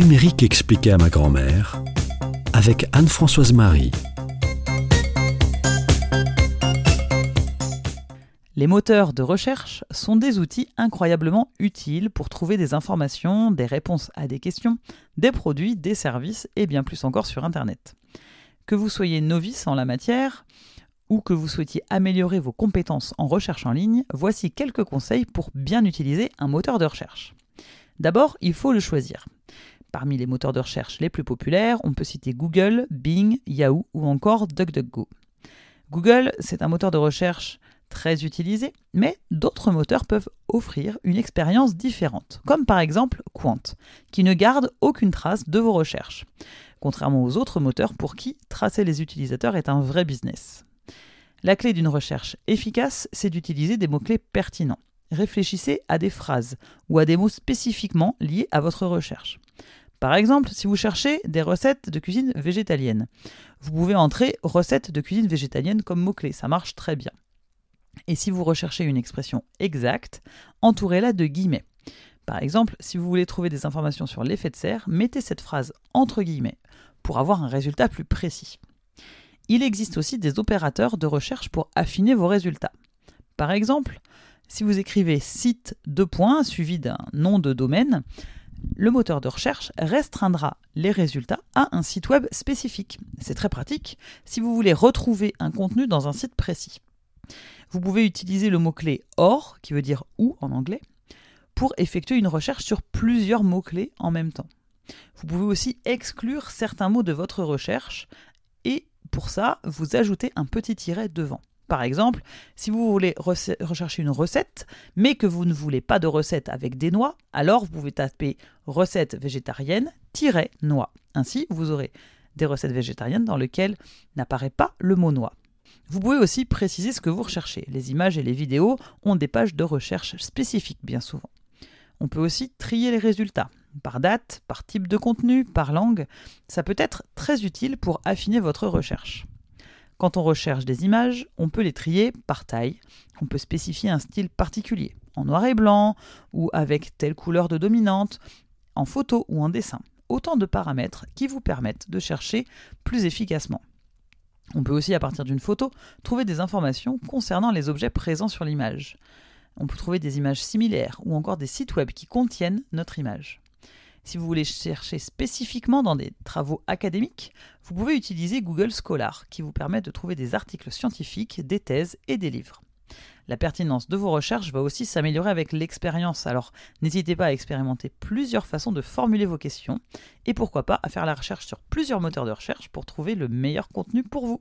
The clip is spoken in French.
numérique expliqué à ma grand-mère avec Anne-Françoise Marie. Les moteurs de recherche sont des outils incroyablement utiles pour trouver des informations, des réponses à des questions, des produits, des services et bien plus encore sur Internet. Que vous soyez novice en la matière ou que vous souhaitiez améliorer vos compétences en recherche en ligne, voici quelques conseils pour bien utiliser un moteur de recherche. D'abord, il faut le choisir. Parmi les moteurs de recherche les plus populaires, on peut citer Google, Bing, Yahoo ou encore DuckDuckGo. Google, c'est un moteur de recherche très utilisé, mais d'autres moteurs peuvent offrir une expérience différente, comme par exemple Quant, qui ne garde aucune trace de vos recherches, contrairement aux autres moteurs pour qui tracer les utilisateurs est un vrai business. La clé d'une recherche efficace, c'est d'utiliser des mots-clés pertinents. Réfléchissez à des phrases ou à des mots spécifiquement liés à votre recherche. Par exemple, si vous cherchez des recettes de cuisine végétalienne, vous pouvez entrer recettes de cuisine végétalienne comme mot-clé, ça marche très bien. Et si vous recherchez une expression exacte, entourez-la de guillemets. Par exemple, si vous voulez trouver des informations sur l'effet de serre, mettez cette phrase entre guillemets pour avoir un résultat plus précis. Il existe aussi des opérateurs de recherche pour affiner vos résultats. Par exemple, si vous écrivez site de points suivi d'un nom de domaine, le moteur de recherche restreindra les résultats à un site web spécifique. C'est très pratique si vous voulez retrouver un contenu dans un site précis. Vous pouvez utiliser le mot-clé OR, qui veut dire ou en anglais, pour effectuer une recherche sur plusieurs mots-clés en même temps. Vous pouvez aussi exclure certains mots de votre recherche et pour ça, vous ajoutez un petit tiret devant. Par exemple, si vous voulez rechercher une recette, mais que vous ne voulez pas de recette avec des noix, alors vous pouvez taper recette végétarienne-noix. Ainsi, vous aurez des recettes végétariennes dans lesquelles n'apparaît pas le mot noix. Vous pouvez aussi préciser ce que vous recherchez. Les images et les vidéos ont des pages de recherche spécifiques bien souvent. On peut aussi trier les résultats. Par date, par type de contenu, par langue. Ça peut être très utile pour affiner votre recherche. Quand on recherche des images, on peut les trier par taille. On peut spécifier un style particulier, en noir et blanc, ou avec telle couleur de dominante, en photo ou en dessin. Autant de paramètres qui vous permettent de chercher plus efficacement. On peut aussi, à partir d'une photo, trouver des informations concernant les objets présents sur l'image. On peut trouver des images similaires ou encore des sites web qui contiennent notre image. Si vous voulez chercher spécifiquement dans des travaux académiques, vous pouvez utiliser Google Scholar qui vous permet de trouver des articles scientifiques, des thèses et des livres. La pertinence de vos recherches va aussi s'améliorer avec l'expérience, alors n'hésitez pas à expérimenter plusieurs façons de formuler vos questions et pourquoi pas à faire la recherche sur plusieurs moteurs de recherche pour trouver le meilleur contenu pour vous.